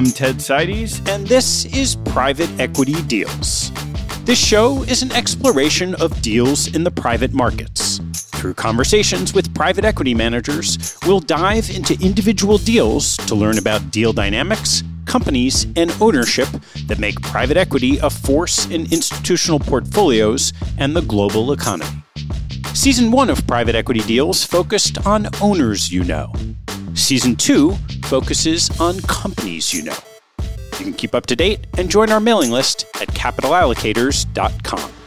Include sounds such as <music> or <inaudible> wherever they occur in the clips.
I'm Ted Seides, and this is Private Equity Deals. This show is an exploration of deals in the private markets. Through conversations with private equity managers, we'll dive into individual deals to learn about deal dynamics, companies, and ownership that make private equity a force in institutional portfolios and the global economy. Season 1 of Private Equity Deals focused on owners you know. Season 2 focuses on companies you know. You can keep up to date and join our mailing list at capitalallocators.com.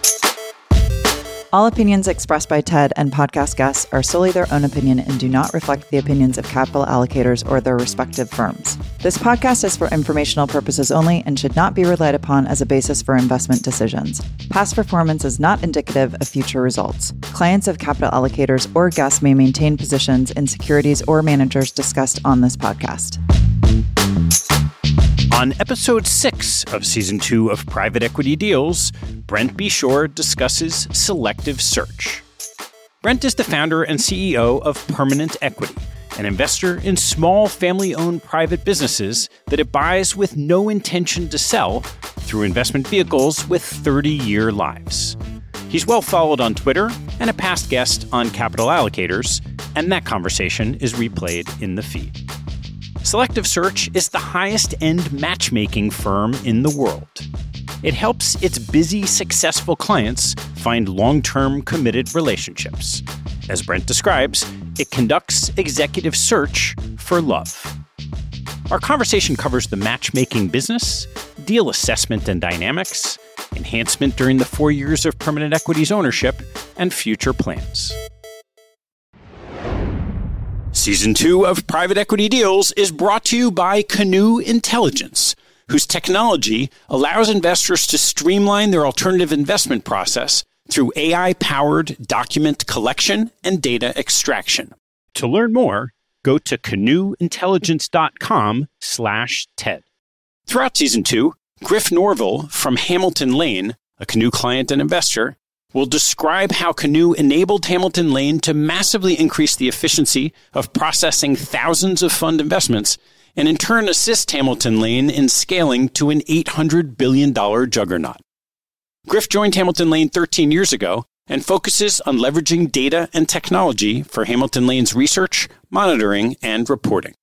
All opinions expressed by TED and podcast guests are solely their own opinion and do not reflect the opinions of capital allocators or their respective firms. This podcast is for informational purposes only and should not be relied upon as a basis for investment decisions. Past performance is not indicative of future results. Clients of capital allocators or guests may maintain positions in securities or managers discussed on this podcast. On episode six of season two of Private Equity Deals, Brent Beshore discusses selective search. Brent is the founder and CEO of Permanent Equity, an investor in small family owned private businesses that it buys with no intention to sell through investment vehicles with 30 year lives. He's well followed on Twitter and a past guest on Capital Allocators, and that conversation is replayed in the feed. Selective Search is the highest end matchmaking firm in the world. It helps its busy, successful clients find long term committed relationships. As Brent describes, it conducts executive search for love. Our conversation covers the matchmaking business, deal assessment and dynamics, enhancement during the four years of permanent equities ownership, and future plans. Season 2 of Private Equity Deals is brought to you by Canoe Intelligence, whose technology allows investors to streamline their alternative investment process through AI powered document collection and data extraction. To learn more, go to canoeintelligence.com slash TED. Throughout season two, Griff Norville from Hamilton Lane, a Canoe client and investor, will describe how Canoe enabled Hamilton Lane to massively increase the efficiency of processing thousands of fund investments and in turn assist Hamilton Lane in scaling to an $800 billion juggernaut. Griff joined Hamilton Lane 13 years ago and focuses on leveraging data and technology for Hamilton Lane's research, monitoring, and reporting.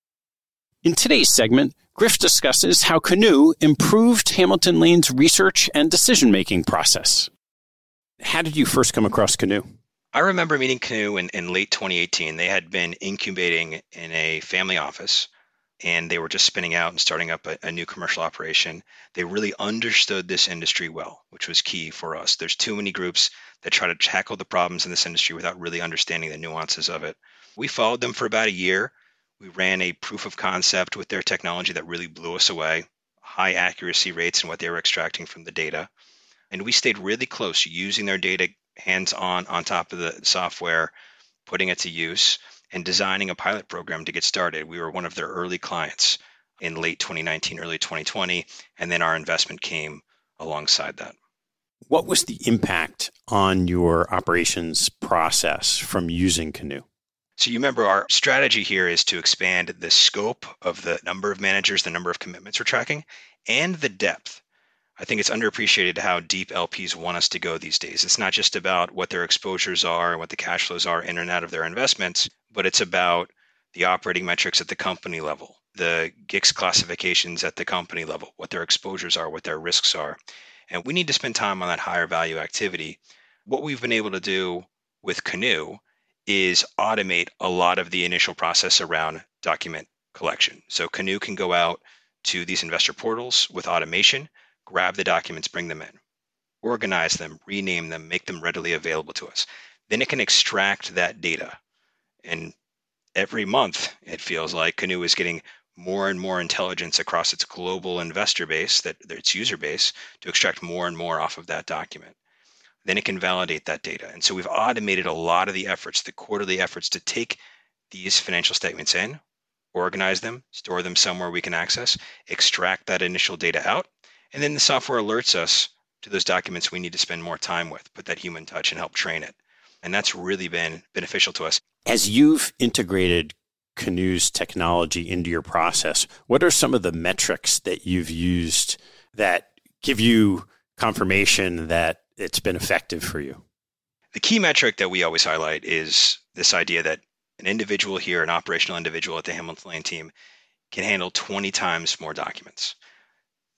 In today's segment, Griff discusses how Canoe improved Hamilton Lane's research and decision making process. How did you first come across Canoe? I remember meeting Canoe in, in late 2018. They had been incubating in a family office and they were just spinning out and starting up a, a, new commercial operation. They really understood this industry well, which was key for us. There's too many groups that try to tackle the problems in this industry without really understanding the nuances of it. We followed them for about a year. We ran a proof of concept with their technology that really blew us away, high accuracy rates and what they were extracting from the data. And we stayed really close using their data hands on on top of the software, putting it to use and designing a pilot program to get started. We were one of their early clients in late 2019, early 2020, and then our investment came alongside that. What was the impact on your operations process from using Canoe? So you remember our strategy here is to expand the scope of the number of managers, the number of commitments we're tracking, and the depth. I think it's underappreciated how deep LPs want us to go these days. It's not just about what their exposures are and what the cash flows are in and out of their investments, but it's about the operating metrics at the company level, the GICS classifications at the company level, what their exposures are, what their risks are. And we need to spend time on that higher value activity. What we've been able to do with Canoe is automate a lot of the initial process around document collection. So Canoe can go out to these investor portals with automation grab the documents, bring them in, organize them, rename them, make them readily available to us. Then it can extract that data. And every month, it feels like Canoe is getting more and more intelligence across its global investor base, that its user base, to extract more and more off of that document. Then it can validate that data. And so we've automated a lot of the efforts, the quarterly efforts to take these financial statements in, organize them, store them somewhere we can access, extract that initial data out, and then the software alerts us to those documents we need to spend more time with, put that human touch and help train it. And that's really been beneficial to us. As you've integrated Canoe's technology into your process, what are some of the metrics that you've used that give you confirmation that it's been effective for you? The key metric that we always highlight is this idea that an individual here, an operational individual at the Hamilton Lane team, can handle 20 times more documents.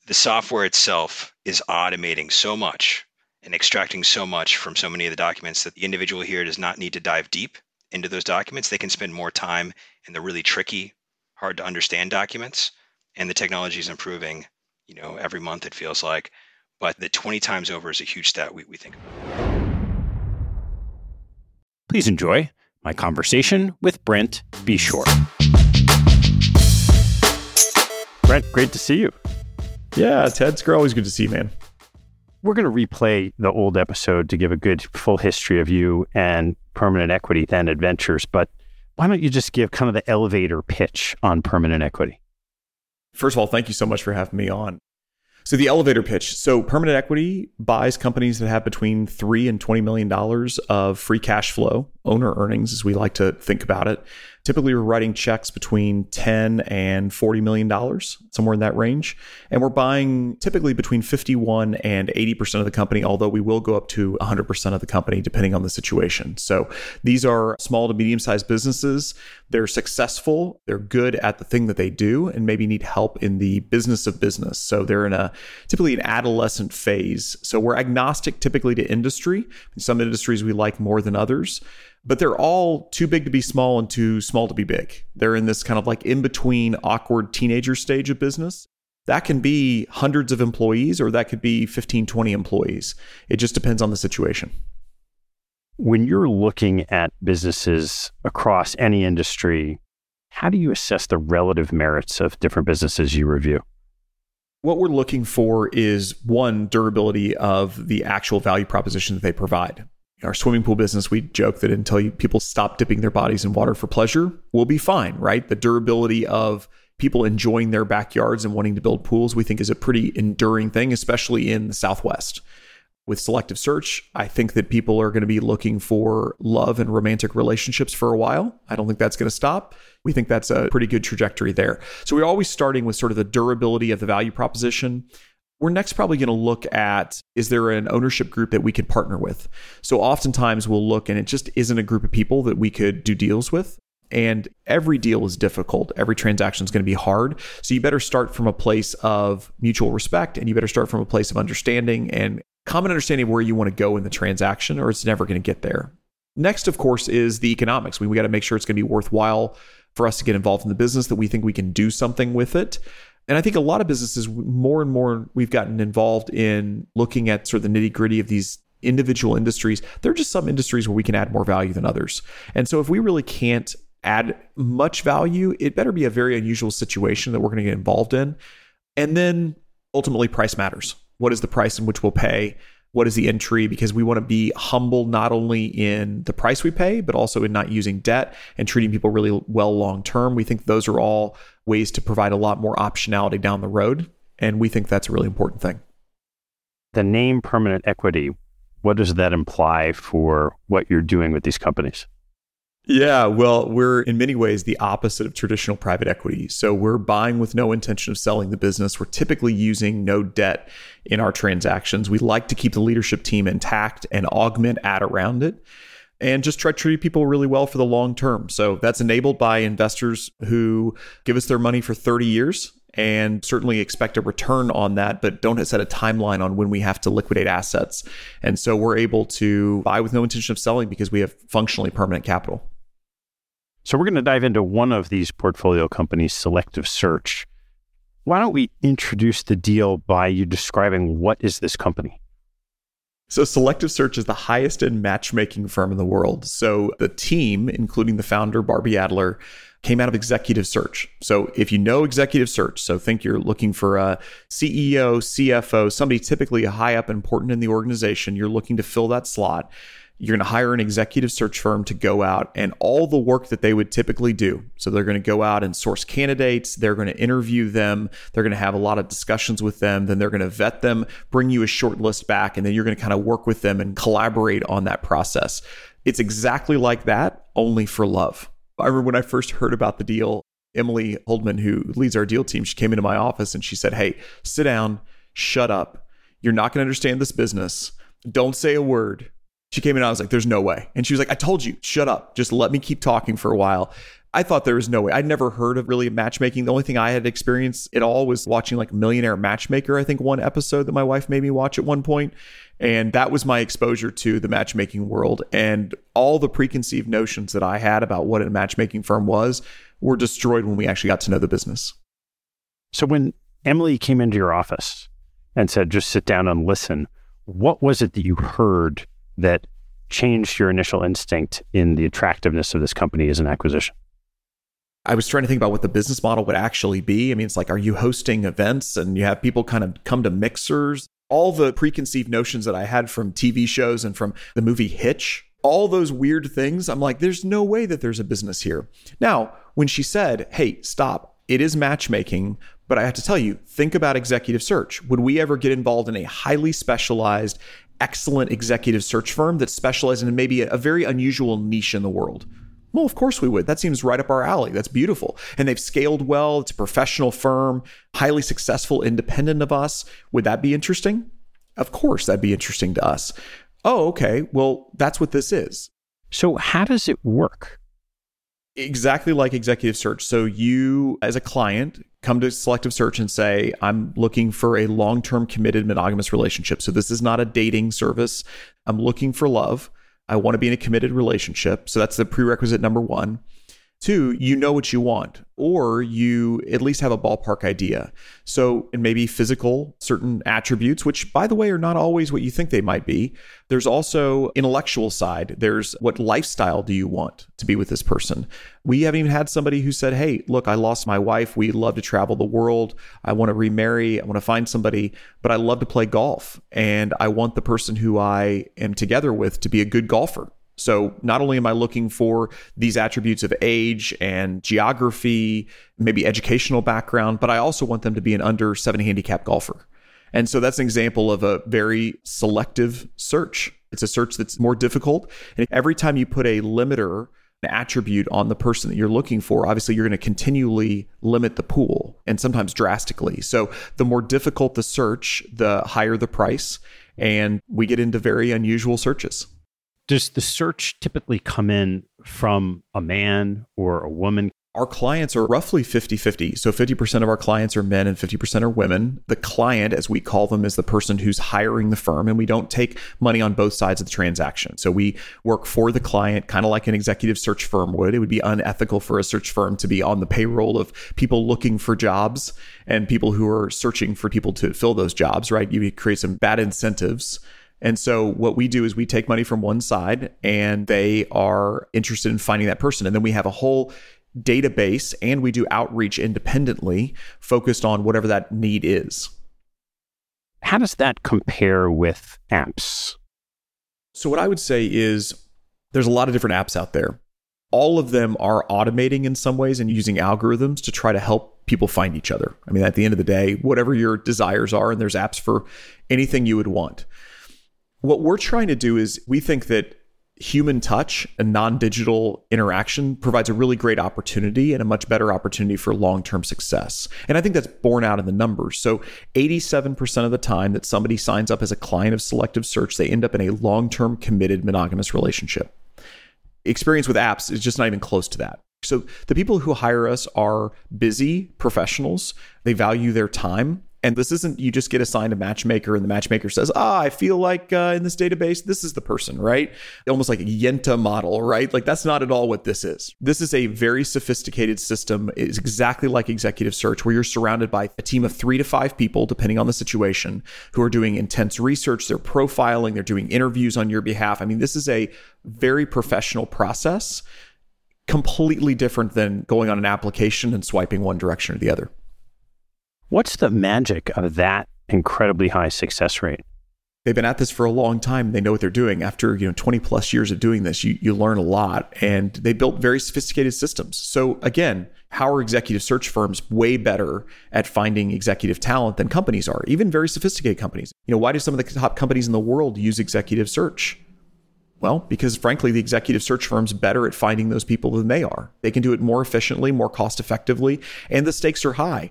The software itself is automating so much and extracting so much from so many of the documents that the individual here does not need to dive deep into those documents. They can spend more time in the really tricky, hard to understand documents. And the technology is improving, you know, every month it feels like. But the 20 times over is a huge stat we, we think Please enjoy my conversation with Brent Beshore. Brent, great to see you. Yeah, Ted, it's always good to see you, man. We're going to replay the old episode to give a good full history of you and permanent equity, then adventures. But why don't you just give kind of the elevator pitch on permanent equity? First of all, thank you so much for having me on. So the elevator pitch. So permanent equity buys companies that have between three and twenty million dollars of free cash flow, owner earnings, as we like to think about it, Typically, we're writing checks between 10 and 40 million dollars, somewhere in that range. And we're buying typically between 51 and 80% of the company, although we will go up to 100% of the company depending on the situation. So these are small to medium sized businesses. They're successful, they're good at the thing that they do, and maybe need help in the business of business. So they're in a typically an adolescent phase. So we're agnostic typically to industry. In some industries we like more than others but they're all too big to be small and too small to be big. They're in this kind of like in between awkward teenager stage of business. That can be hundreds of employees or that could be 15, 20 employees. It just depends on the situation. When you're looking at businesses across any industry, how do you assess the relative merits of different businesses you review? What we're looking for is one, durability of the actual value proposition that they provide our swimming pool business, we joke that until you, people stop dipping their bodies in water for pleasure, we'll be fine, right? The durability of people enjoying their backyards and wanting to build pools, we think is a pretty enduring thing, especially in the Southwest. With selective search, I think that people are going to be looking for love and romantic relationships for a while. I don't think that's going to stop. We think that's a pretty good trajectory there. So we're always starting with sort of the durability of the value proposition we're next probably going to look at is there an ownership group that we could partner with? So oftentimes we'll look and it just isn't a group of people that we could do deals with. And every deal is difficult. Every transaction is going to be hard. So you better start from a place of mutual respect and you better start from a place of understanding and common understanding of where you want to go in the transaction, or it's never going to get there. Next, of course, is the economics. We, we got to make sure it's going to be worthwhile for us to get involved in the business, that we think we can do something with it. And I think a lot of businesses, more and more, we've gotten involved in looking at sort of the nitty gritty of these individual industries. There are just some industries where we can add more value than others. And so if we really can't add much value, it better be a very unusual situation that we're going to get involved in. And then ultimately, price matters. What is the price in which we'll pay? What is the entry? Because we want to be humble not only in the price we pay, but also in not using debt and treating people really well long term. We think those are all ways to provide a lot more optionality down the road. And we think that's a really important thing. The name permanent equity, what does that imply for what you're doing with these companies? Yeah, well, we're in many ways the opposite of traditional private equity. So we're buying with no intention of selling the business. We're typically using no debt in our transactions. We like to keep the leadership team intact and augment add around it and just try to treat people really well for the long term. So that's enabled by investors who give us their money for 30 years and certainly expect a return on that, but don't set a timeline on when we have to liquidate assets. And so we're able to buy with no intention of selling because we have functionally permanent capital. So we're going to dive into one of these portfolio companies, Selective Search. Why don't we introduce the deal by you describing what is this company? So, Selective Search is the highest end matchmaking firm in the world. So, the team, including the founder, Barbie Adler, came out of executive search. So, if you know executive search, so think you're looking for a CEO, CFO, somebody typically high up important in the organization, you're looking to fill that slot you're going to hire an executive search firm to go out and all the work that they would typically do. So they're going to go out and source candidates, they're going to interview them, they're going to have a lot of discussions with them, then they're going to vet them, bring you a short list back, and then you're going to kind of work with them and collaborate on that process. It's exactly like that, only for love. I remember when I first heard about the deal, Emily Holdman, who leads our deal team, she came into my office and she said, Hey, sit down, shut up. You're not going to understand this business. Don't say a word. She came in I was like, There's no way. And she was like, I told you, shut up. Just let me keep talking for a while. I thought there was no way. I'd never heard of really matchmaking. The only thing I had experienced at all was watching like Millionaire Matchmaker, I think one episode that my wife made me watch at one point. And that was my exposure to the matchmaking world. And all the preconceived notions that I had about what a matchmaking firm was were destroyed when we actually got to know the business. So when Emily came into your office and said, just sit down and listen, what was it that you heard that changed your initial instinct in the attractiveness of this company as an acquisition? I was trying to think about what the business model would actually be. I mean, it's like, are you hosting events and you have people kind of come to mixers? All the preconceived notions that I had from TV shows and from the movie Hitch, all those weird things, I'm like, there's no way that there's a business here. Now, when she said, hey, stop, it is matchmaking, but I have to tell you, think about executive search. Would we ever get involved in a highly specialized, excellent executive search firm that specializes in maybe a, very unusual niche in the world? Well, of course we would. That seems right up our alley. That's beautiful. And they've scaled well. It's a professional firm, highly successful, independent of us. Would that be interesting? Of course, that'd be interesting to us. Oh, okay. Well, that's what this is. So, how does it work? Exactly like executive search. So, you as a client come to selective search and say, I'm looking for a long term committed monogamous relationship. So, this is not a dating service. I'm looking for love. I want to be in a committed relationship. So that's the prerequisite number one. Two, you know what you want, or you at least have a ballpark idea. So, and maybe physical, certain attributes, which by the way are not always what you think they might be. There's also intellectual side. There's what lifestyle do you want to be with this person? We haven't even had somebody who said, Hey, look, I lost my wife. We love to travel the world. I want to remarry. I want to find somebody, but I love to play golf. And I want the person who I am together with to be a good golfer so not only am I looking for these attributes of age and geography, maybe educational background, but I also want them to be an under seven handicap golfer. And so that's an example of a very selective search. It's a search that's more difficult. And every time you put a limiter, an attribute on the person that you're looking for, obviously you're going to continually limit the pool and sometimes drastically. So the more difficult the search, the higher the price. And we get into very unusual searches does the search typically come in from a man or a woman? Our clients are roughly 50 50. So 50% of our clients are men and 50% are women. The client, as we call them, is the person who's hiring the firm, and we don't take money on both sides of the transaction. So we work for the client, kind of like an executive search firm would. It would be unethical for a search firm to be on the payroll of people looking for jobs and people who are searching for people to fill those jobs, right? You create some bad incentives and so what we do is we take money from one side and they are interested in finding that person. And then we have a whole database and we do outreach independently focused on whatever that need is. How does that compare with apps? So, what I would say is there's a lot of different apps out there. All of them are automating in some ways and using algorithms to try to help people find each other. I mean, at the end of the day, whatever your desires are, and there's apps for anything you would want. What we're trying to do is we think that human touch and non digital interaction provides a really great opportunity and a much better opportunity for long term success. And I think that's borne out in the numbers. So, 87% of the time that somebody signs up as a client of Selective Search, they end up in a long term committed monogamous relationship. Experience with apps is just not even close to that. So, the people who hire us are busy professionals, they value their time and this isn't you just get assigned a matchmaker and the matchmaker says, ah, I feel like uh, in this database, this is the person, right? Almost like a Yenta model, right? Like that's not at all what this is. This is a very sophisticated system. It's exactly like executive search, where you're surrounded by a team of three to five people, depending on the situation, who are doing intense research. They're profiling, they're doing interviews on your behalf. I mean, this is a very professional process, completely different than going on an application and swiping one direction or the other. What's the magic of that incredibly high success rate? They've been at this for a long time. They know what they're doing. After you know 20 plus years of doing this, you, you learn a lot, and they built very sophisticated systems. So again, how are executive search firms way better at finding executive talent than companies are? Even very sophisticated companies. You know, why do some of the top companies in the world use executive search? Well, because frankly, the executive search firm's better at finding those people than they are. They can do it more efficiently, more cost effectively, and the stakes are high.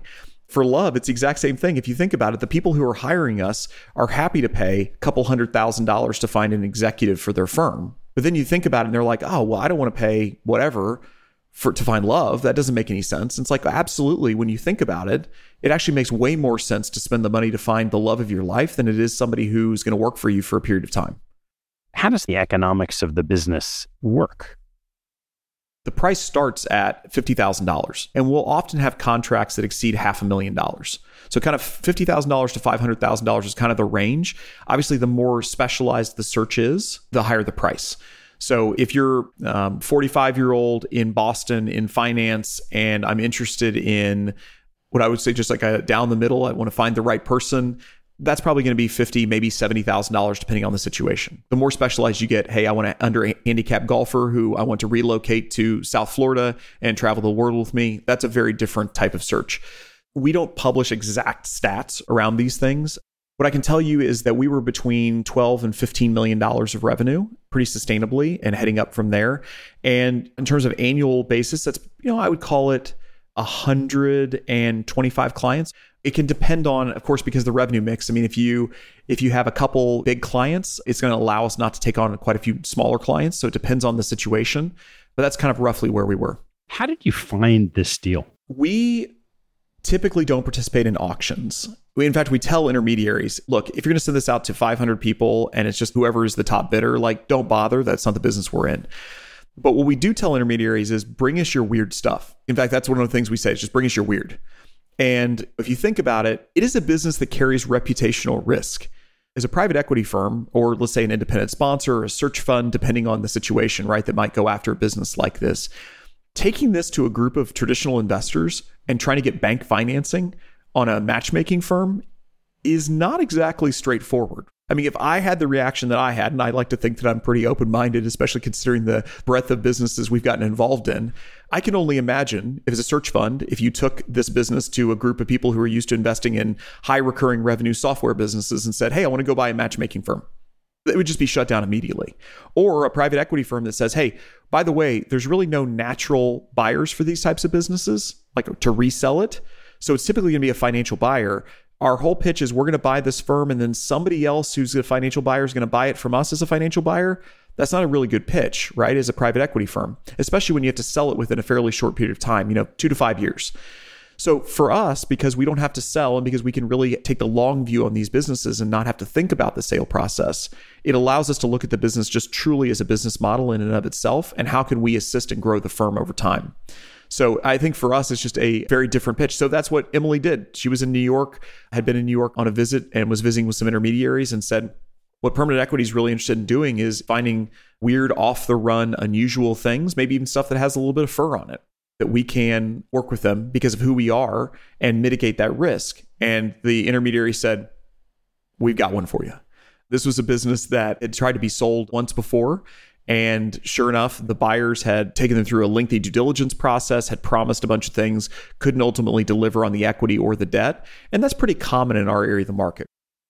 For love, it's the exact same thing. If you think about it, the people who are hiring us are happy to pay a couple hundred thousand dollars to find an executive for their firm. But then you think about it and they're like, oh, well, I don't want to pay whatever for to find love. That doesn't make any sense. It's like absolutely when you think about it, it actually makes way more sense to spend the money to find the love of your life than it is somebody who's going to work for you for a period of time. How does the economics of the business work? The price starts at $50,000 and we'll often have contracts that exceed half a million dollars. So kind of $50,000 to $500,000 is kind of the range. Obviously, the more specialized the search is, the higher the price. So if you're um, 45 year old in Boston in finance, and I'm interested in what I would say just like a down the middle, I want to find the right person. That's probably going to be fifty, maybe seventy thousand dollars, depending on the situation. The more specialized you get, hey, I want to under handicap golfer who I want to relocate to South Florida and travel the world with me. That's a very different type of search. We don't publish exact stats around these things. What I can tell you is that we were between 12 and 15 million dollars of revenue pretty sustainably and heading up from there. And in terms of annual basis, that's you know, I would call it 125 clients. It can depend on, of course, because the revenue mix. I mean, if you if you have a couple big clients, it's going to allow us not to take on quite a few smaller clients. So it depends on the situation. But that's kind of roughly where we were. How did you find this deal? We typically don't participate in auctions. We, in fact, we tell intermediaries, look, if you're going to send this out to 500 people and it's just whoever is the top bidder, like don't bother. That's not the business we're in. But what we do tell intermediaries is bring us your weird stuff. In fact, that's one of the things we say is just bring us your weird. And if you think about it, it is a business that carries reputational risk. As a private equity firm, or let's say an independent sponsor or a search fund, depending on the situation, right, that might go after a business like this, taking this to a group of traditional investors and trying to get bank financing on a matchmaking firm is not exactly straightforward. I mean, if I had the reaction that I had, and I like to think that I'm pretty open minded, especially considering the breadth of businesses we've gotten involved in, I can only imagine if it's a search fund, if you took this business to a group of people who are used to investing in high recurring revenue software businesses and said, hey, I want to go buy a matchmaking firm. It would just be shut down immediately. Or a private equity firm that says, hey, by the way, there's really no natural buyers for these types of businesses, like to resell it. So it's typically going to be a financial buyer. Our whole pitch is we're going to buy this firm and then somebody else who's a financial buyer is going to buy it from us as a financial buyer. That's not a really good pitch, right? As a private equity firm, especially when you have to sell it within a fairly short period of time, you know, two to five years. So for us, because we don't have to sell and because we can really take the long view on these businesses and not have to think about the sale process, it allows us to look at the business just truly as a business model in and of itself and how can we assist and grow the firm over time. So I think for us, it's just a very different pitch. So that's what Emily did. She was in New York, had been in New York on a visit and was visiting with some intermediaries and said, what permanent equity is really interested in doing is finding weird, off the run, unusual things, maybe even stuff that has a little bit of fur on it, that we can work with them because of who we are and mitigate that risk. And the intermediary said, We've got one for you. This was a business that had tried to be sold once before and sure enough, the buyers had taken them through a lengthy due diligence process, had promised a bunch of things, couldn't ultimately deliver on the equity or the debt. And that's pretty common in our area of the market.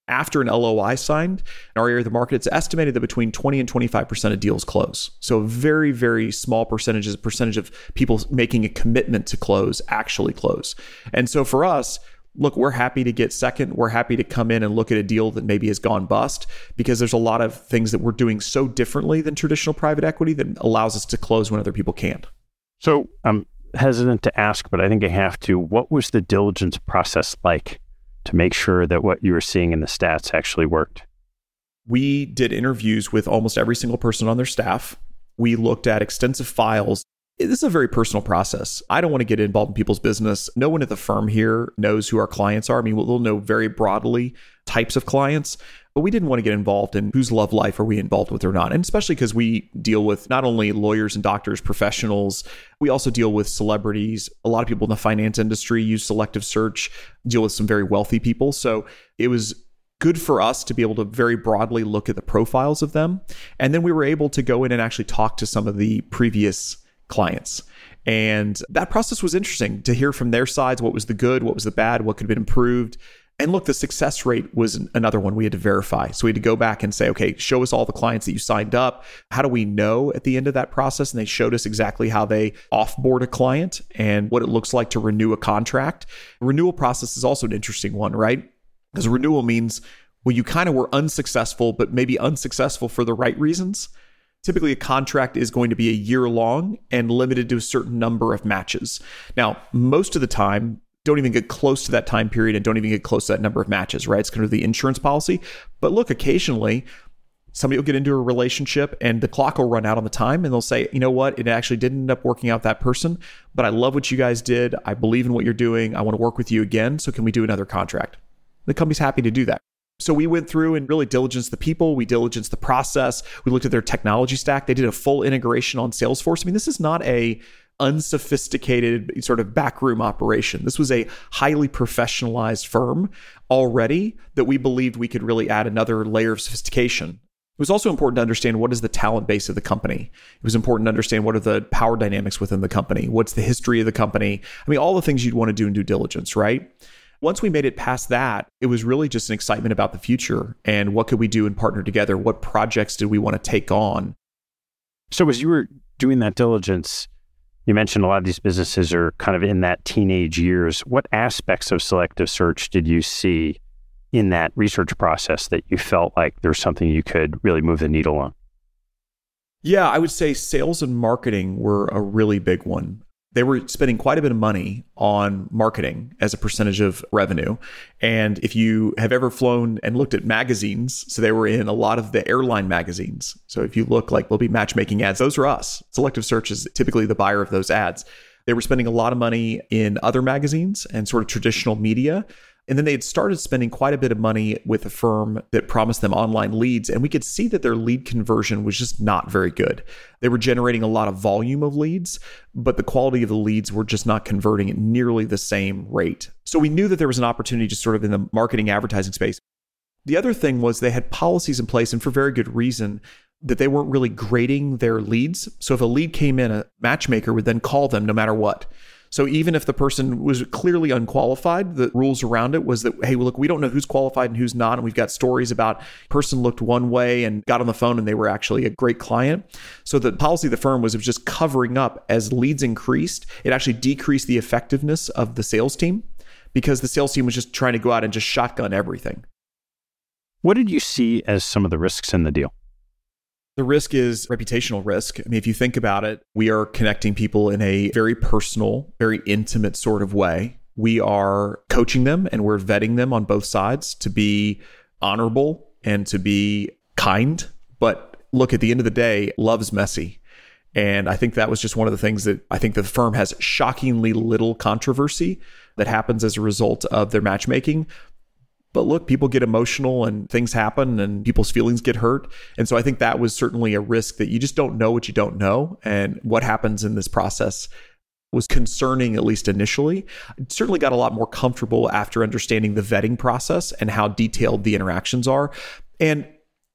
After an LOI signed in our area of the market, it's estimated that between 20 and 25% of deals close. So a very, very small percentage, percentage of people making a commitment to close actually close. And so for us, look, we're happy to get second. We're happy to come in and look at a deal that maybe has gone bust because there's a lot of things that we're doing so differently than traditional private equity that allows us to close when other people can't. So I'm hesitant to ask, but I think I have to. What was the diligence process like to make sure that what you were seeing in the stats actually worked? We did interviews with almost every single person on their staff. We looked at extensive files this is a very personal process. I don't want to get involved in people's business. No one at the firm here knows who our clients are. I mean, we'll know very broadly types of clients, but we didn't want to get involved in whose love life are we involved with or not. And especially because we deal with not only lawyers and doctors, professionals, we also deal with celebrities. A lot of people in the finance industry use selective search, deal with some very wealthy people. So it was good for us to be able to very broadly look at the profiles of them. And then we were able to go in and actually talk to some of the previous clients. And that process was interesting to hear from their sides what was the good, what was the bad, what could have been improved. And look, the success rate was another one we had to verify. So we had to go back and say, okay, show us all the clients that you signed up. How do we know at the end of that process? And they showed us exactly how they offboard a client and what it looks like to renew a contract. renewal process is also an interesting one, right? Because renewal means, well, you kind of were unsuccessful, but maybe unsuccessful for the right reasons. Typically, a contract is going to be a year long and limited to a certain number of matches. Now, most of the time, don't even get close to that time period and don't even get close to that number of matches, right? It's kind of the insurance policy. But look, occasionally somebody will get into a relationship and the clock will run out on the time and they'll say, you know what, it actually didn't end up working out that person, but I love what you guys did. I believe in what you're doing. I want to work with you again. So can we do another contract? The company's happy to do that. So we went through and really diligenced the people, we diligenced the process, we looked at their technology stack. They did a full integration on Salesforce. I mean, this is not a unsophisticated sort of backroom operation. This was a highly professionalized firm already that we believed we could really add another layer of sophistication. It was also important to understand what is the talent base of the company. It was important to understand what are the power dynamics within the company. What's the history of the company? I mean, all the things you'd want to do in due diligence, right? Once we made it past that, it was really just an excitement about the future and what could we do and partner together? What projects did we want to take on? So, as you were doing that diligence, you mentioned a lot of these businesses are kind of in that teenage years. What aspects of selective search did you see in that research process that you felt like there's something you could really move the needle on? Yeah, I would say sales and marketing were a really big one they were spending quite a bit of money on marketing as a percentage of revenue. And if you have ever flown and looked at magazines, so they were in a lot of the airline magazines. So if you look like there'll be matchmaking ads, those are us. Selective search is typically the buyer of those ads. They were spending a lot of money in other magazines and sort of traditional media. And then they had started spending quite a bit of money with a firm that promised them online leads. And we could see that their lead conversion was just not very good. They were generating a lot of volume of leads, but the quality of the leads were just not converting at nearly the same rate. So we knew that there was an opportunity just sort of in the marketing advertising space. The other thing was they had policies in place, and for very good reason, that they weren't really grading their leads. So if a lead came in, a matchmaker would then call them no matter what. So even if the person was clearly unqualified, the rules around it was that, hey, look, we don't know who's qualified and who's not. And we've got stories about person looked one way and got on the phone and they were actually a great client. So the policy of the firm was just covering up as leads increased. It actually decreased the effectiveness of the sales team because the sales team was just trying to go out and just shotgun everything. What did you see as some of the risks in the deal? The risk is reputational risk. I mean, if you think about it, we are connecting people in a very personal, very intimate sort of way. We are coaching them and we're vetting them on both sides to be honorable and to be kind. But look, at the end of the day, love's messy. And I think that was just one of the things that I think the firm has shockingly little controversy that happens as a result of their matchmaking. But look, people get emotional and things happen and people's feelings get hurt. And so I think that was certainly a risk that you just don't know what you don't know. And what happens in this process was concerning, at least initially. I certainly got a lot more comfortable after understanding the vetting process and how detailed the interactions are. And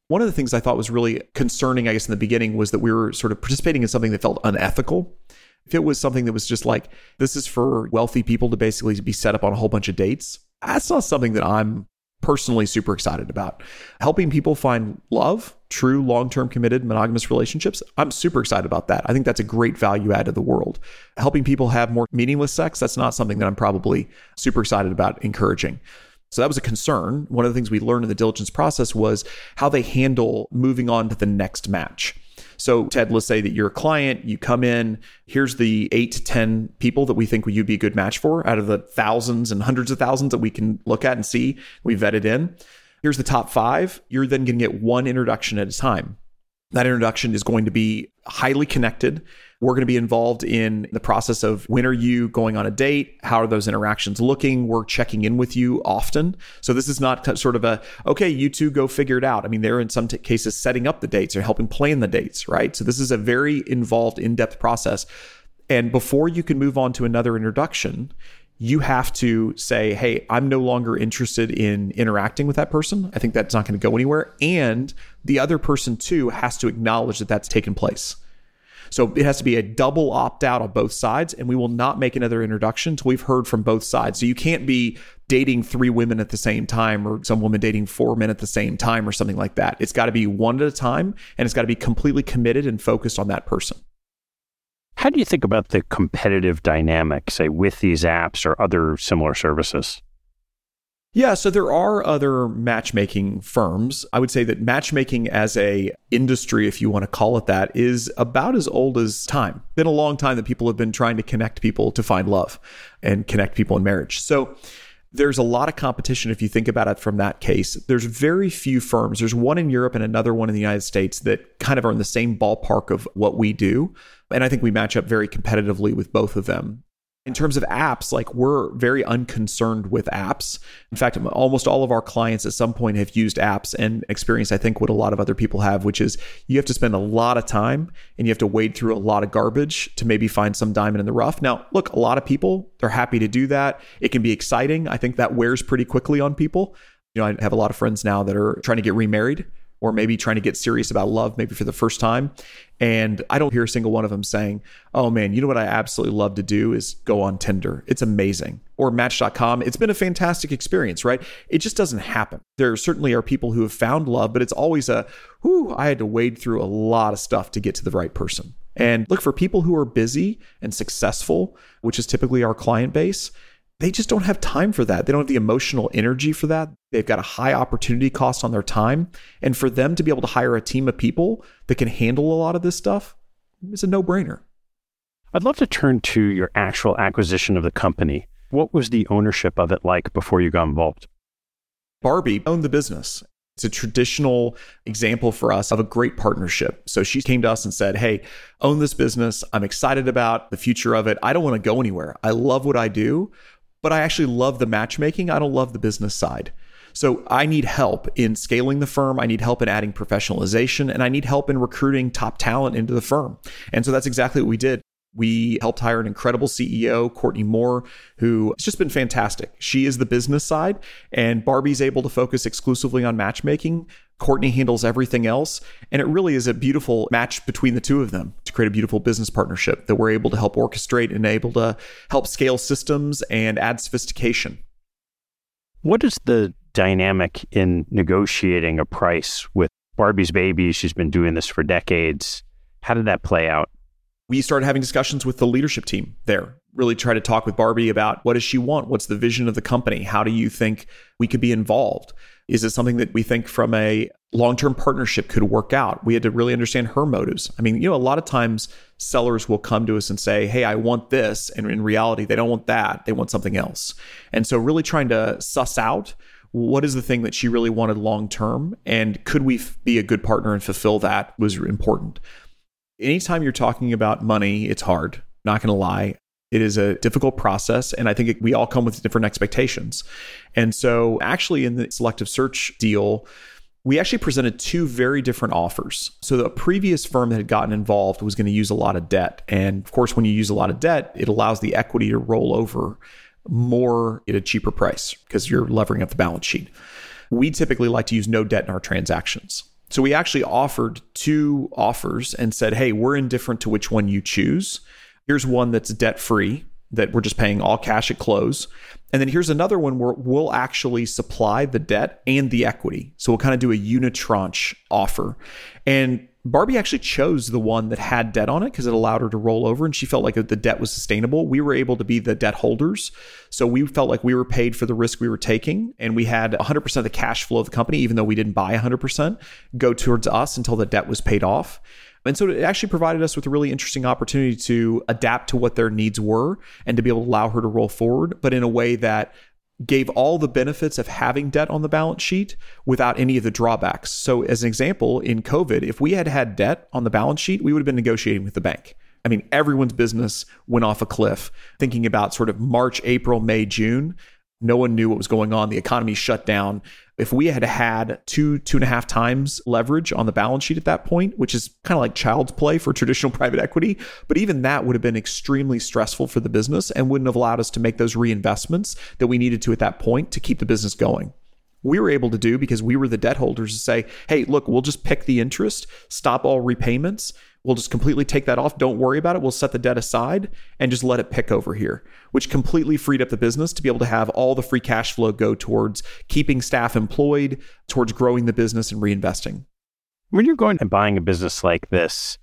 one of the things I thought was really concerning, I guess, in the beginning was that we were sort of participating in something that felt unethical. If it was something that was just like, this is for wealthy people to basically be set up on a whole bunch of dates, that's not something that I'm personally super excited about. Helping people find love, true long term committed monogamous relationships, I'm super excited about that. I think that's a great value add to the world. Helping people have more meaningless sex, that's not something that I'm probably super excited about encouraging. So that was a concern. One of the things we learned in the diligence process was how they handle moving on to the next match. So, Ted, let's say that you're a client, you come in, here's the eight to 10 people that we think you'd be a good match for out of the thousands and hundreds of thousands that we can look at and see we vetted in. Here's the top five. You're then going to get one introduction at a time. That introduction is going to be highly connected we're going to be involved in the process of when are you going on a date? How are those interactions looking? We're checking in with you often. So this is not sort of a, okay, you two go figure it out. I mean, they're in some t- cases setting up the dates or helping plan the dates, right? So this is a very involved, in depth process. And before you can move on to another introduction, you have to say, hey, I'm no longer interested in interacting with that person. I think that's not going to go anywhere. And the other person, too, has to acknowledge that that's taken place. So it has to be a double opt out on both sides, and we will not make another introduction until we've heard from both sides. So you can't be dating three women at the same time or some woman dating four men at the same time or something like that. It's got to be one at a time and it's got to be completely committed and focused on that person. How do you think about the competitive dynamic, say, with these apps or other similar services? Yeah, so there are other matchmaking firms. I would say that matchmaking as a industry, if you want to call it that, is about as old as time. Been a long time that people have been trying to connect people to find love and connect people in marriage. So there's a lot of competition if you think about it from that case. There's very few firms. There's one in Europe and another one in the United States that kind of are in the same ballpark of what we do. And I think we match up very competitively with both of them in terms of apps, like we're very unconcerned with apps. In fact, almost all of our clients at some point have used apps and experienced, I think, what a lot of other people have, which is you have to spend a lot of time and you have to wade through a lot of garbage to maybe find some diamond in the rough. Now, look, a lot of people, they're happy to do that. It can be exciting. I think that wears pretty quickly on people. You know, I have a lot of friends now that are trying to get remarried or maybe trying to get serious about love, maybe for the first time. And I don't hear a single one of them saying, Oh man, you know what I absolutely love to do is go on Tinder. It's amazing. Or Match.com. It's been a fantastic experience, right? It just doesn't happen. There certainly are people who have found love, but it's always a, whoo, I had to wade through a lot of stuff to get to the right person. And look, for people who are busy and successful, which is typically our client base, they just don't have time for that. They don't have the emotional energy for that. They've got a high opportunity cost on their time. And for them to be able to hire a team of people that can handle a lot of this stuff is a no brainer. I'd love to turn to your actual acquisition of the company. What was the ownership of it like before you got involved? Barbie owned the business. It's a traditional example for us of a great partnership. So she came to us and said, Hey, own this business. I'm excited about the future of it. I don't want to go anywhere. I love what I do, but I actually love the matchmaking. I don't love the business side. So I need help in scaling the firm. I need help in adding professionalization and I need help in recruiting top talent into the firm. And so that's exactly what we did. We helped hire an incredible CEO, Courtney Moore, who has just been fantastic. She is the business side, and Barbie's able to focus exclusively on matchmaking. Courtney handles everything else. And it really is a beautiful match between the two of them create a beautiful business partnership that we're able to help orchestrate and able to help scale systems and add sophistication. What is the dynamic in negotiating a price with Barbie's baby? She's been doing this for decades. How did that play out? we started having discussions with the leadership team there really try to talk with barbie about what does she want what's the vision of the company how do you think we could be involved is it something that we think from a long-term partnership could work out we had to really understand her motives i mean you know a lot of times sellers will come to us and say hey i want this and in reality they don't want that they want something else and so really trying to suss out what is the thing that she really wanted long term and could we f- be a good partner and fulfill that was important anytime you're talking about money, it's hard. Not going to lie. It is a difficult process. And I think it, we all come with different expectations. And so, actually, in the selective search deal, we actually presented two very different offers. So, the previous firm that had gotten involved was going to use a lot of debt. And of course, when you use a lot of debt, it allows the equity to roll over more at a cheaper price because you're levering up the balance sheet. We typically like to use no debt in our transactions. So we actually offered two offers and said, hey, we're indifferent to which one you choose. Here's one that's debt free, that we're just paying all cash at close. And then here's another one where we'll actually supply the debt and the equity. So we'll kind of do a unitranche offer. And Barbie actually chose the one that had debt on it because it allowed her to roll over and she felt like the debt was sustainable. We were able to be the debt holders. So we felt like we were paid for the risk we were taking and we had 100% of the cash flow of the company, even though we didn't buy 100%, go towards us until the debt was paid off. And so it actually provided us with a really interesting opportunity to adapt to what their needs were and to be able to allow her to roll forward, but in a way that gave all the benefits of having debt on the balance sheet without any of the drawbacks. So, as an example, in COVID, if we had had debt on the balance sheet, we would have been negotiating with the bank. I mean, everyone's business went off a cliff. Thinking about sort of March, April, May, June, no one knew what was going on. The economy shut down. If we had had two, two and a half times leverage on the balance sheet at that point, which is kind of like child's play for traditional <laughs> private equity, but even that would have been extremely stressful for the business and wouldn't have allowed us to make those reinvestments that we needed to at that point to keep the business going we were able to do because we were the debt holders to say, hey, look, we'll just PIK the interest, stop all repayments. We'll just completely take that off. Don't worry about it. We'll set the debt aside and just let it PIK over here, which completely freed up the business to be able to have all the free cash flow go towards keeping staff employed, towards growing the business and reinvesting. When you're going and buying a business like this,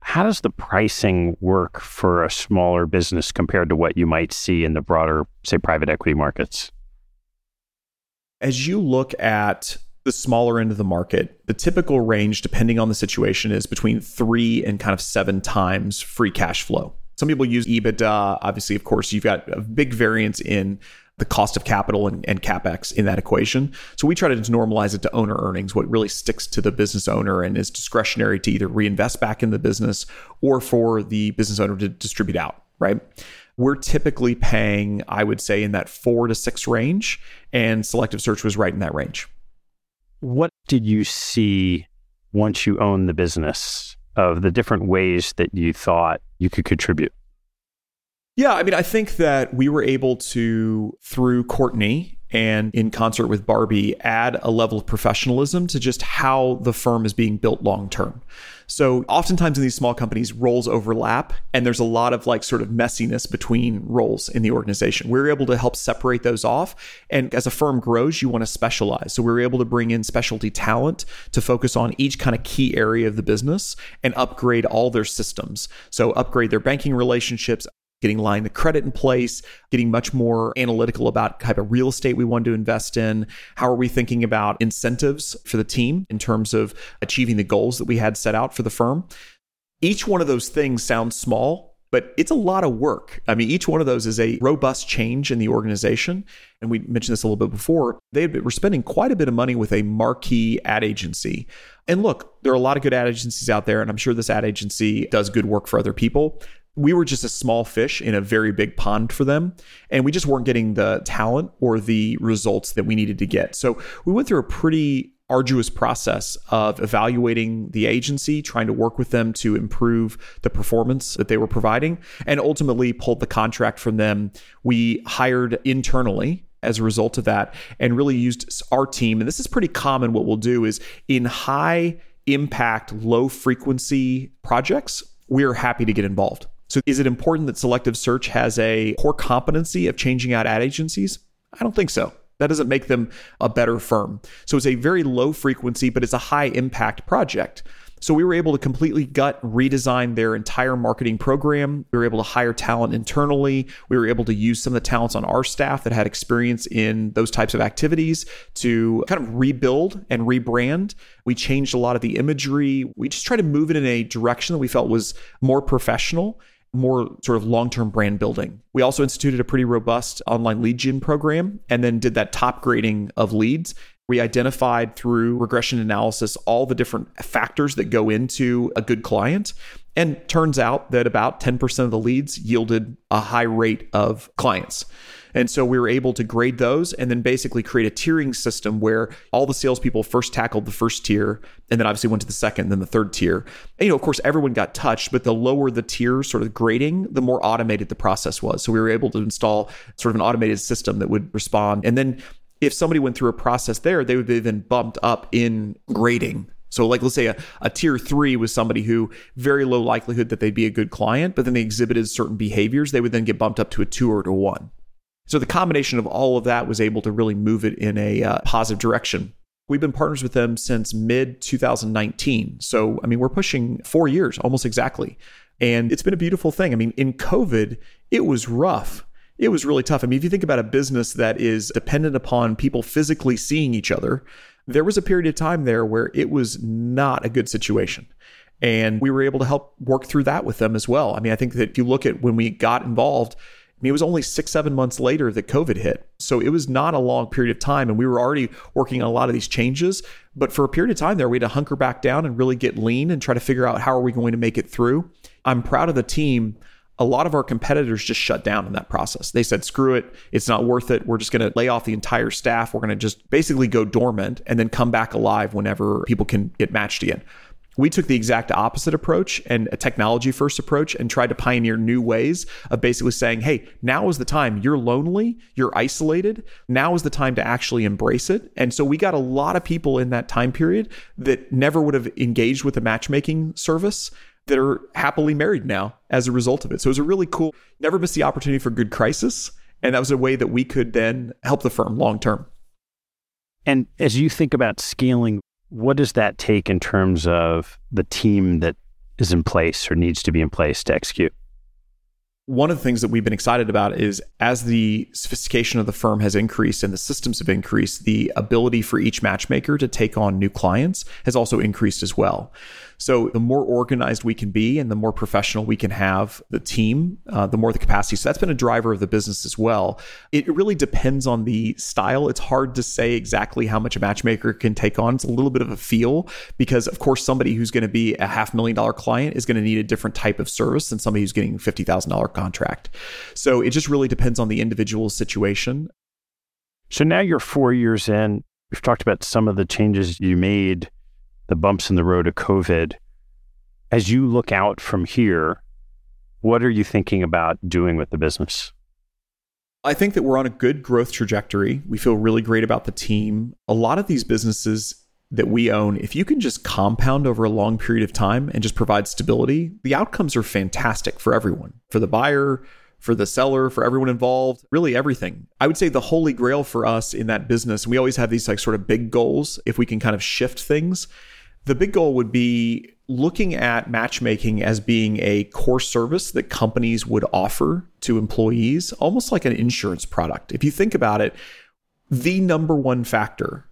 how does the pricing work for a smaller business compared to what you might see in the broader, say, private equity markets? As you look at the smaller end of the market, the typical range, depending on the situation, is between three and kind of seven times free cash flow. Some people use EBITDA. Obviously, of course, you've got a big variance in the cost of capital and, and capex in that equation. So we try to normalize it to owner earnings, what really sticks to the business owner and is discretionary to either reinvest back in the business or for the business owner to distribute out, right? We're typically paying, I would say, in that four to six range, and Selective Search was right in that range. What did you see once you owned the business of the different ways that you thought you could contribute? Yeah, I mean, I think that we were able to, through Courtney and in concert with Barbie, add a level of professionalism to just how the firm is being built long term. So, oftentimes in these small companies, roles overlap, and there's a lot of like sort of messiness between roles in the organization. We're able to help separate those off. And as a firm grows, you want to specialize. So, we are able to bring in specialty talent to focus on each kind of key area of the business and upgrade all their systems. So, upgrade their banking relationships, getting line of credit in place, getting much more analytical about type of real estate we want to invest in. How are we thinking about incentives for the team in terms of achieving the goals that we had set out for the firm? Each one of those things sounds small, but it's a lot of work. I mean, each one of those is a robust change in the organization. And we mentioned this a little bit before. They were spending quite a bit of money with a marquee ad agency. And look, there are a lot of good ad agencies out there, and I'm sure this ad agency does good work for other people we were just a small fish in a very big pond for them. And we just weren't getting the talent or the results that we needed to get. So we went through a pretty arduous process of evaluating the agency, trying to work with them to improve the performance that they were providing, and ultimately pulled the contract from them. We hired internally as a result of that and really used our team. And this is pretty common. What we'll do is in high impact, low frequency projects, we're happy to get involved. So is it important that selective search has a core competency of changing out ad agencies? I don't think so. That doesn't make them a better firm. So it's a very low frequency, but it's a high impact project. So we were able to completely gut redesign their entire marketing program. We were able to hire talent internally. We were able to use some of the talents on our staff that had experience in those types of activities to kind of rebuild and rebrand. We changed a lot of the imagery. We just tried to move it in a direction that we felt was more professional more sort of long term brand building. We also instituted a pretty robust online lead gen program and then did that top grading of leads. We identified through regression analysis all the different factors that go into a good client. And turns out that about 10% of the leads yielded a high rate of clients. And so we were able to grade those and then basically create a tiering system where all the salespeople first tackled the first tier and then obviously went to the second, then the third tier. And, you know, of course, everyone got touched, but the lower the tier sort of grading, the more automated the process was. So we were able to install sort of an automated system that would respond. And then if somebody went through a process there, they would be then bumped up in grading. So, like, let's say a, a tier three was somebody who very low likelihood that they'd be a good client, but then they exhibited certain behaviors, they would then get bumped up to a two or to one. So the combination of all of that was able to really move it in a uh, positive direction. We've been partners with them since mid 2019. So, I mean, we're pushing four years almost exactly. And it's been a beautiful thing. I mean, in COVID, it was rough. It was really tough. I mean, if you think about a business that is dependent upon people physically seeing each other, there was a period of time there where it was not a good situation. And we were able to help work through that with them as well. I mean, I think that if you look at when we got involved, mean, it was only six, seven months later that COVID hit. So it was not a long period of time. And we were already working on a lot of these changes. But for a period of time there, we had to hunker back down and really get lean and try to figure out how are we going to make it through. I'm proud of the team. A lot of our competitors just shut down in that process. They said, screw it. It's not worth it. We're just going to lay off the entire staff. We're going to just basically go dormant and then come back alive whenever people can get matched again. We took the exact opposite approach and a technology first approach and tried to pioneer new ways of basically saying, hey, now is the time. You're lonely, you're isolated. Now is the time to actually embrace it. And so we got a lot of people in that time period that never would have engaged with a matchmaking service that are happily married now as a result of it. So it was a really cool, never miss the opportunity for good crisis. And that was a way that we could then help the firm long term. And as you think about scaling, what does that take in terms of the team that is in place or needs to be in place to execute? One of the things that we've been excited about is as the sophistication of the firm has increased and the systems have increased, the ability for each matchmaker to take on new clients has also increased as well. So the more organized we can be and the more professional we can have the team, uh, the more the capacity. So that's been a driver of the business as well. It really depends on the style. It's hard to say exactly how much a matchmaker can take on. It's a little bit of a feel because, of course, somebody who's going to be a half million dollar client is going to need a different type of service than somebody who's getting a $50,000 contract. So it just really depends on the individual situation. So now you're four years in. We've talked about some of the changes you made the bumps in the road of COVID. As you look out from here, what are you thinking about doing with the business? I think that we're on a good growth trajectory. We feel really great about the team. A lot of these businesses that we own, if you can just compound over a long period of time and just provide stability, the outcomes are fantastic for everyone, for the buyer, for the seller, for everyone involved, really everything. I would say the holy grail for us in that business, we always have these like sort of big goals if we can kind of shift things the big goal would be looking at matchmaking as being a core service that companies would offer to employees, almost like an insurance product. If you think about it, the number one factor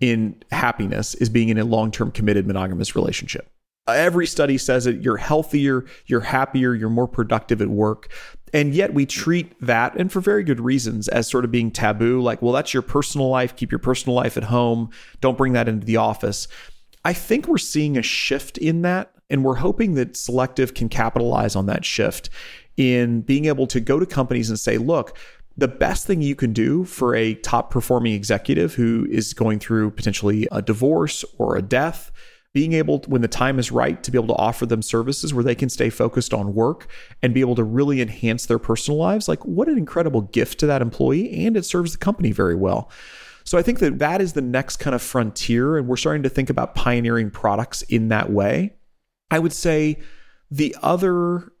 in happiness is being in a long term committed monogamous relationship. Every study says that you're healthier, you're happier, you're more productive at work. And yet we treat that, and for very good reasons, as sort of being taboo. Like, well, that's your personal life. Keep your personal life at home. Don't bring that into the office. I think we're seeing a shift in that, and we're hoping that Selective can capitalize on that shift in being able to go to companies and say, look, the best thing you can do for a top performing executive who is going through potentially a divorce or a death being able to, when the time is right to be able to offer them services where they can stay focused on work and be able to really enhance their personal lives like what an incredible gift to that employee and it serves the company very well so I think that that is the next kind of frontier. And we're starting to think about pioneering products in that way. I would say the other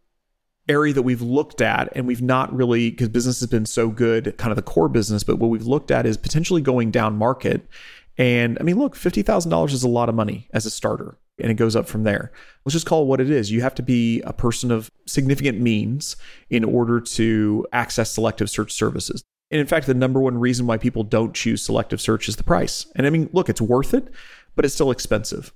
area that we've looked at and we've not really because business has been so good kind of the core business but what we've looked at is potentially going down market and i mean look $50000 is a lot of money as a starter and it goes up from there let's just call it what it is you have to be a person of significant means in order to access selective search services and in fact, the number one reason why people don't choose selective search is the price. And I mean, look, it's worth it, but it's still expensive.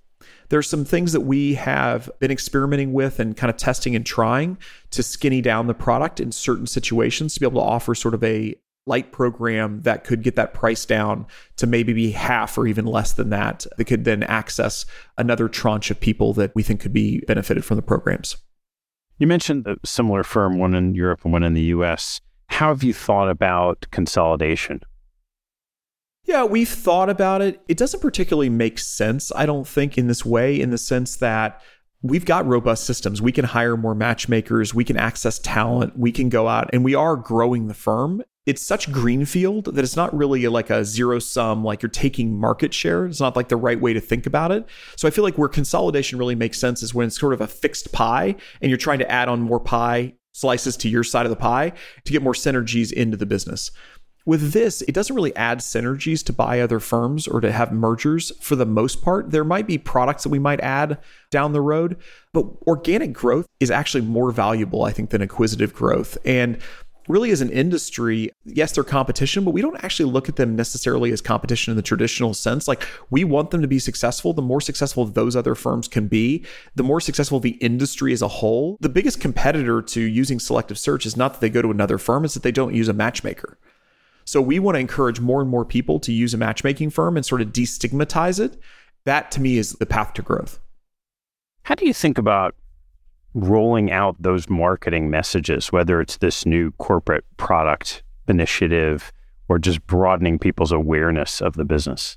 There's some things that we have been experimenting with and kind of testing and trying to skinny down the product in certain situations to be able to offer sort of a light program that could get that price down to maybe be half or even less than that that could then access another tranche of people that we think could be benefited from the programs. You mentioned a similar firm, one in Europe and one in the US. How have you thought about consolidation? Yeah, we've thought about it. It doesn't particularly make sense, I don't think, in this way, in the sense that we've got robust systems. We can hire more matchmakers, we can access talent, we can go out, and we are growing the firm. It's such greenfield that it's not really like a zero sum, like you're taking market share. It's not like the right way to think about it. So I feel like where consolidation really makes sense is when it's sort of a fixed pie and you're trying to add on more pie slices to your side of the pie to get more synergies into the business. With this, it doesn't really add synergies to buy other firms or to have mergers for the most part. There might be products that we might add down the road, but organic growth is actually more valuable, I think, than acquisitive growth. And really as an industry, yes, they're competition, but we don't actually look at them necessarily as competition in the traditional sense. Like we want them to be successful. The more successful those other firms can be, the more successful the industry as a whole. The biggest competitor to using selective search is not that they go to another firm, it's that they don't use a matchmaker. So we want to encourage more and more people to use a matchmaking firm and sort of destigmatize it. That to me is the path to growth. How do you think about rolling out those marketing messages, whether it's this new corporate product initiative or just broadening people's awareness of the business?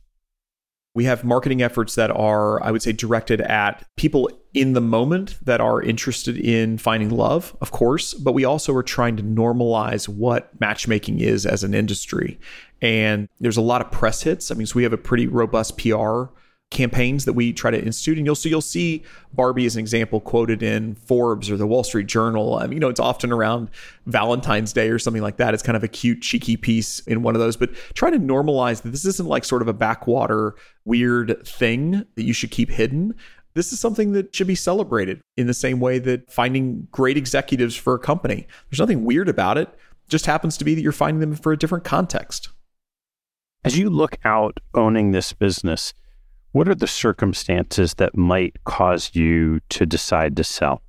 We have marketing efforts that are, I would say, directed at people in the moment that are interested in finding love, of course, but we also are trying to normalize what matchmaking is as an industry. And there's a lot of press hits. I mean, so we have a pretty robust PR campaigns that we try to institute. And you'll see you'll see Barbie as an example quoted in Forbes or the Wall Street Journal. Mean, you know, it's often around Valentine's Day or something like that. It's kind of a cute, cheeky piece in one of those. But try to normalize that this isn't like sort of a backwater weird thing that you should keep hidden. This is something that should be celebrated in the same way that finding great executives for a company. There's nothing weird about it. it just happens to be that you're finding them for a different context. As you look out owning this business, what are the circumstances that might cause you to decide to sell?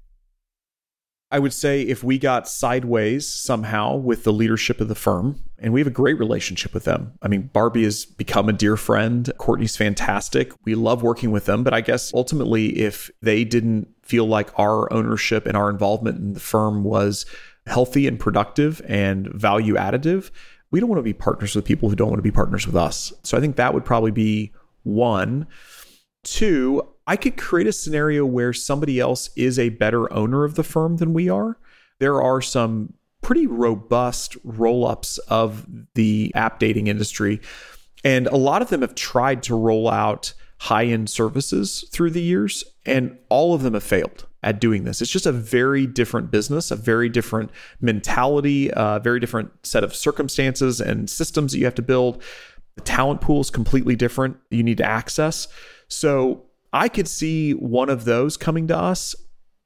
I would say if we got sideways somehow with the leadership of the firm, and we have a great relationship with them. I mean, Barbie has become a dear friend. Courtney's fantastic. We love working with them. But I guess ultimately, if they didn't feel like our ownership and our involvement in the firm was healthy and productive and value additive, we don't want to be partners with people who don't want to be partners with us. So I think that would probably be one. Two, I could create a scenario where somebody else is a better owner of the firm than we are. There are some pretty robust roll ups of the app dating industry. And a lot of them have tried to roll out high end services through the years, and all of them have failed at doing this. It's just a very different business, a very different mentality, a very different set of circumstances and systems that you have to build. The talent pool is completely different. You need to access. So I could see one of those coming to us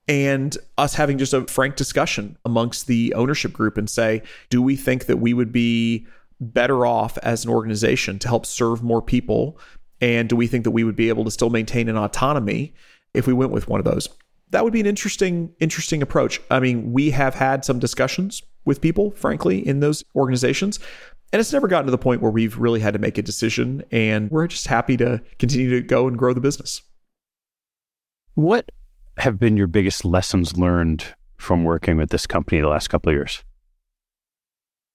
and us having just a frank discussion amongst the ownership group and say, do we think that we would be better off as an organization to help serve more people? And do we think that we would be able to still maintain an autonomy if we went with one of those? that would be an interesting interesting approach. I mean, we have had some discussions with people, frankly, in those organizations, and it's never gotten to the point where we've really had to make a decision. And we're just happy to continue to go and grow the business. What have been your biggest lessons learned from working with this company the last couple of years?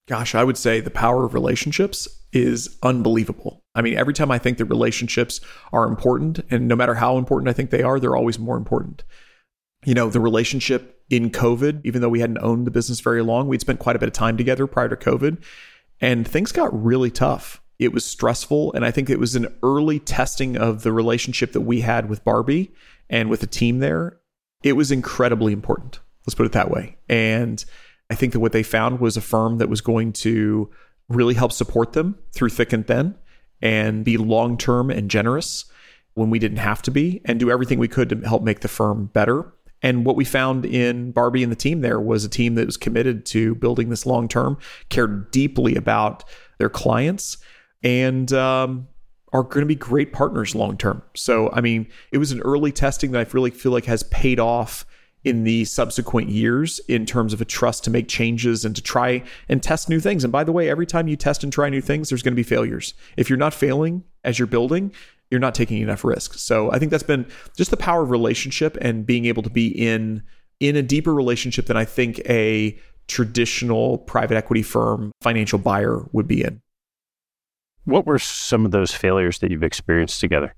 Gosh, I would say the power of relationships is unbelievable. I mean, every time I think that relationships are important, and no matter how important I think they are, they're always more important you know, the relationship in COVID, even though we hadn't owned the business very long, we'd spent quite a bit of time together prior to COVID, and things got really tough. It was stressful. And I think it was an early testing of the relationship that we had with Barbie and with the team there. It was incredibly important. Let's put it that way. And I think that what they found was a firm that was going to really help support them through thick and thin and be long term and generous when we didn't have to be and do everything we could to help make the firm better. And what we found in Barbie and the team there was a team that was committed to building this long term, cared deeply about their clients, and um, are going to be great partners long term. So, I mean, it was an early testing that I really feel like has paid off in the subsequent years in terms of a trust to make changes and to try and test new things. And by the way, every time you test and try new things, there's going to be failures. If you're not failing as you're building, you're not taking enough risk. So I think that's been just the power of relationship and being able to be in in a deeper relationship than I think a traditional private equity firm financial buyer would be in. What were some of those failures that you've experienced together?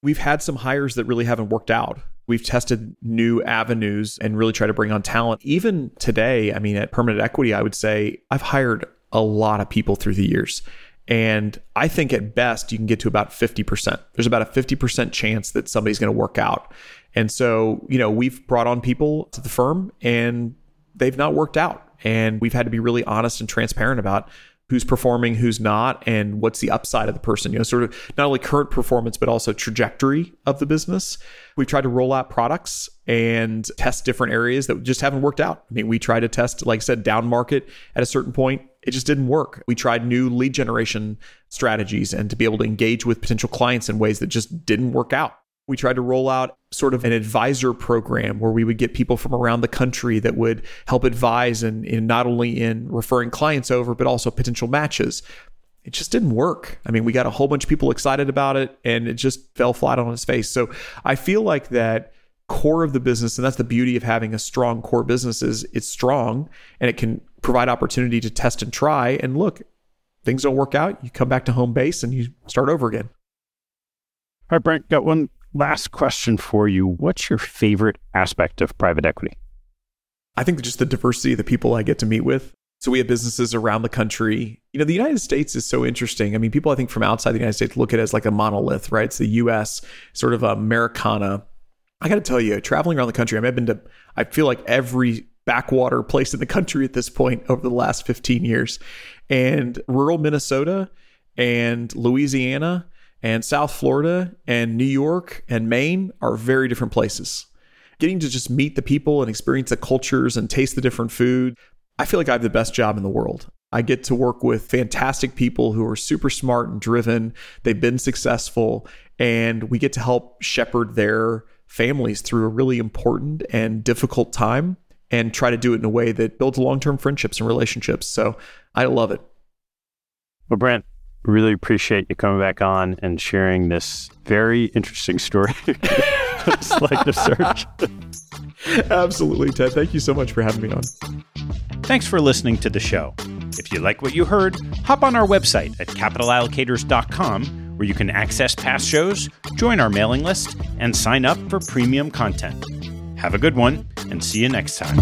We've had some hires that really haven't worked out. We've tested new avenues and really tried to bring on talent. Even today, I mean, at Permanent Equity, I would say I've hired a lot of people through the years. And I think at best you can get to about 50%. There's about a 50% chance that somebody's going to work out. And so, you know, we've brought on people to the firm and they've not worked out. And we've had to be really honest and transparent about who's performing, who's not, and what's the upside of the person. You know, sort of not only current performance, but also trajectory of the business. We've tried to roll out products and test different areas that just haven't worked out. I mean, we tried to test, like I said, down market at a certain point. It just didn't work. We tried new lead generation strategies and to be able to engage with potential clients in ways that just didn't work out. We tried to roll out sort of an advisor program where we would get people from around the country that would help advise and not only in referring clients over, but also potential matches. It just didn't work. I mean, we got a whole bunch of people excited about it and it just fell flat on its face. So I feel like that core of the business, and that's the beauty of having a strong core business, is it's strong and it can provide opportunity to test and try. And look, things don't work out, you come back to home base and you start over again. All right, Brent, got one last question for you. What's your favorite aspect of private equity? I think just the diversity of the people I get to meet with. So we have businesses around the country. You know, the United States is so interesting. I mean, people I think from outside the United States look at it as like a monolith, right? It's the US, sort of Americana. I got to tell you, traveling around the country, I mean, I've been to, I feel like every backwater place in the country at this point over the last 15 years. And rural Minnesota and Louisiana and South Florida and New York and Maine are very different places. Getting to just meet the people and experience the cultures and taste the different food, I feel like I have the best job in the world. I get to work with fantastic people who are super smart and driven. They've been successful, and we get to help shepherd their families through a really important and difficult time and try to do it in a way that builds long term friendships and relationships. So I love it. Well, Brent, really appreciate you coming back on and sharing this very interesting story. <laughs> Selective search. <laughs> Absolutely, Ted. Thank you so much for having me on. Thanks for listening to the show. If you like what you heard, hop on our website at capitalallocators.com where you can access past shows, join our mailing list, and sign up for premium content. Have a good one, and see you next time.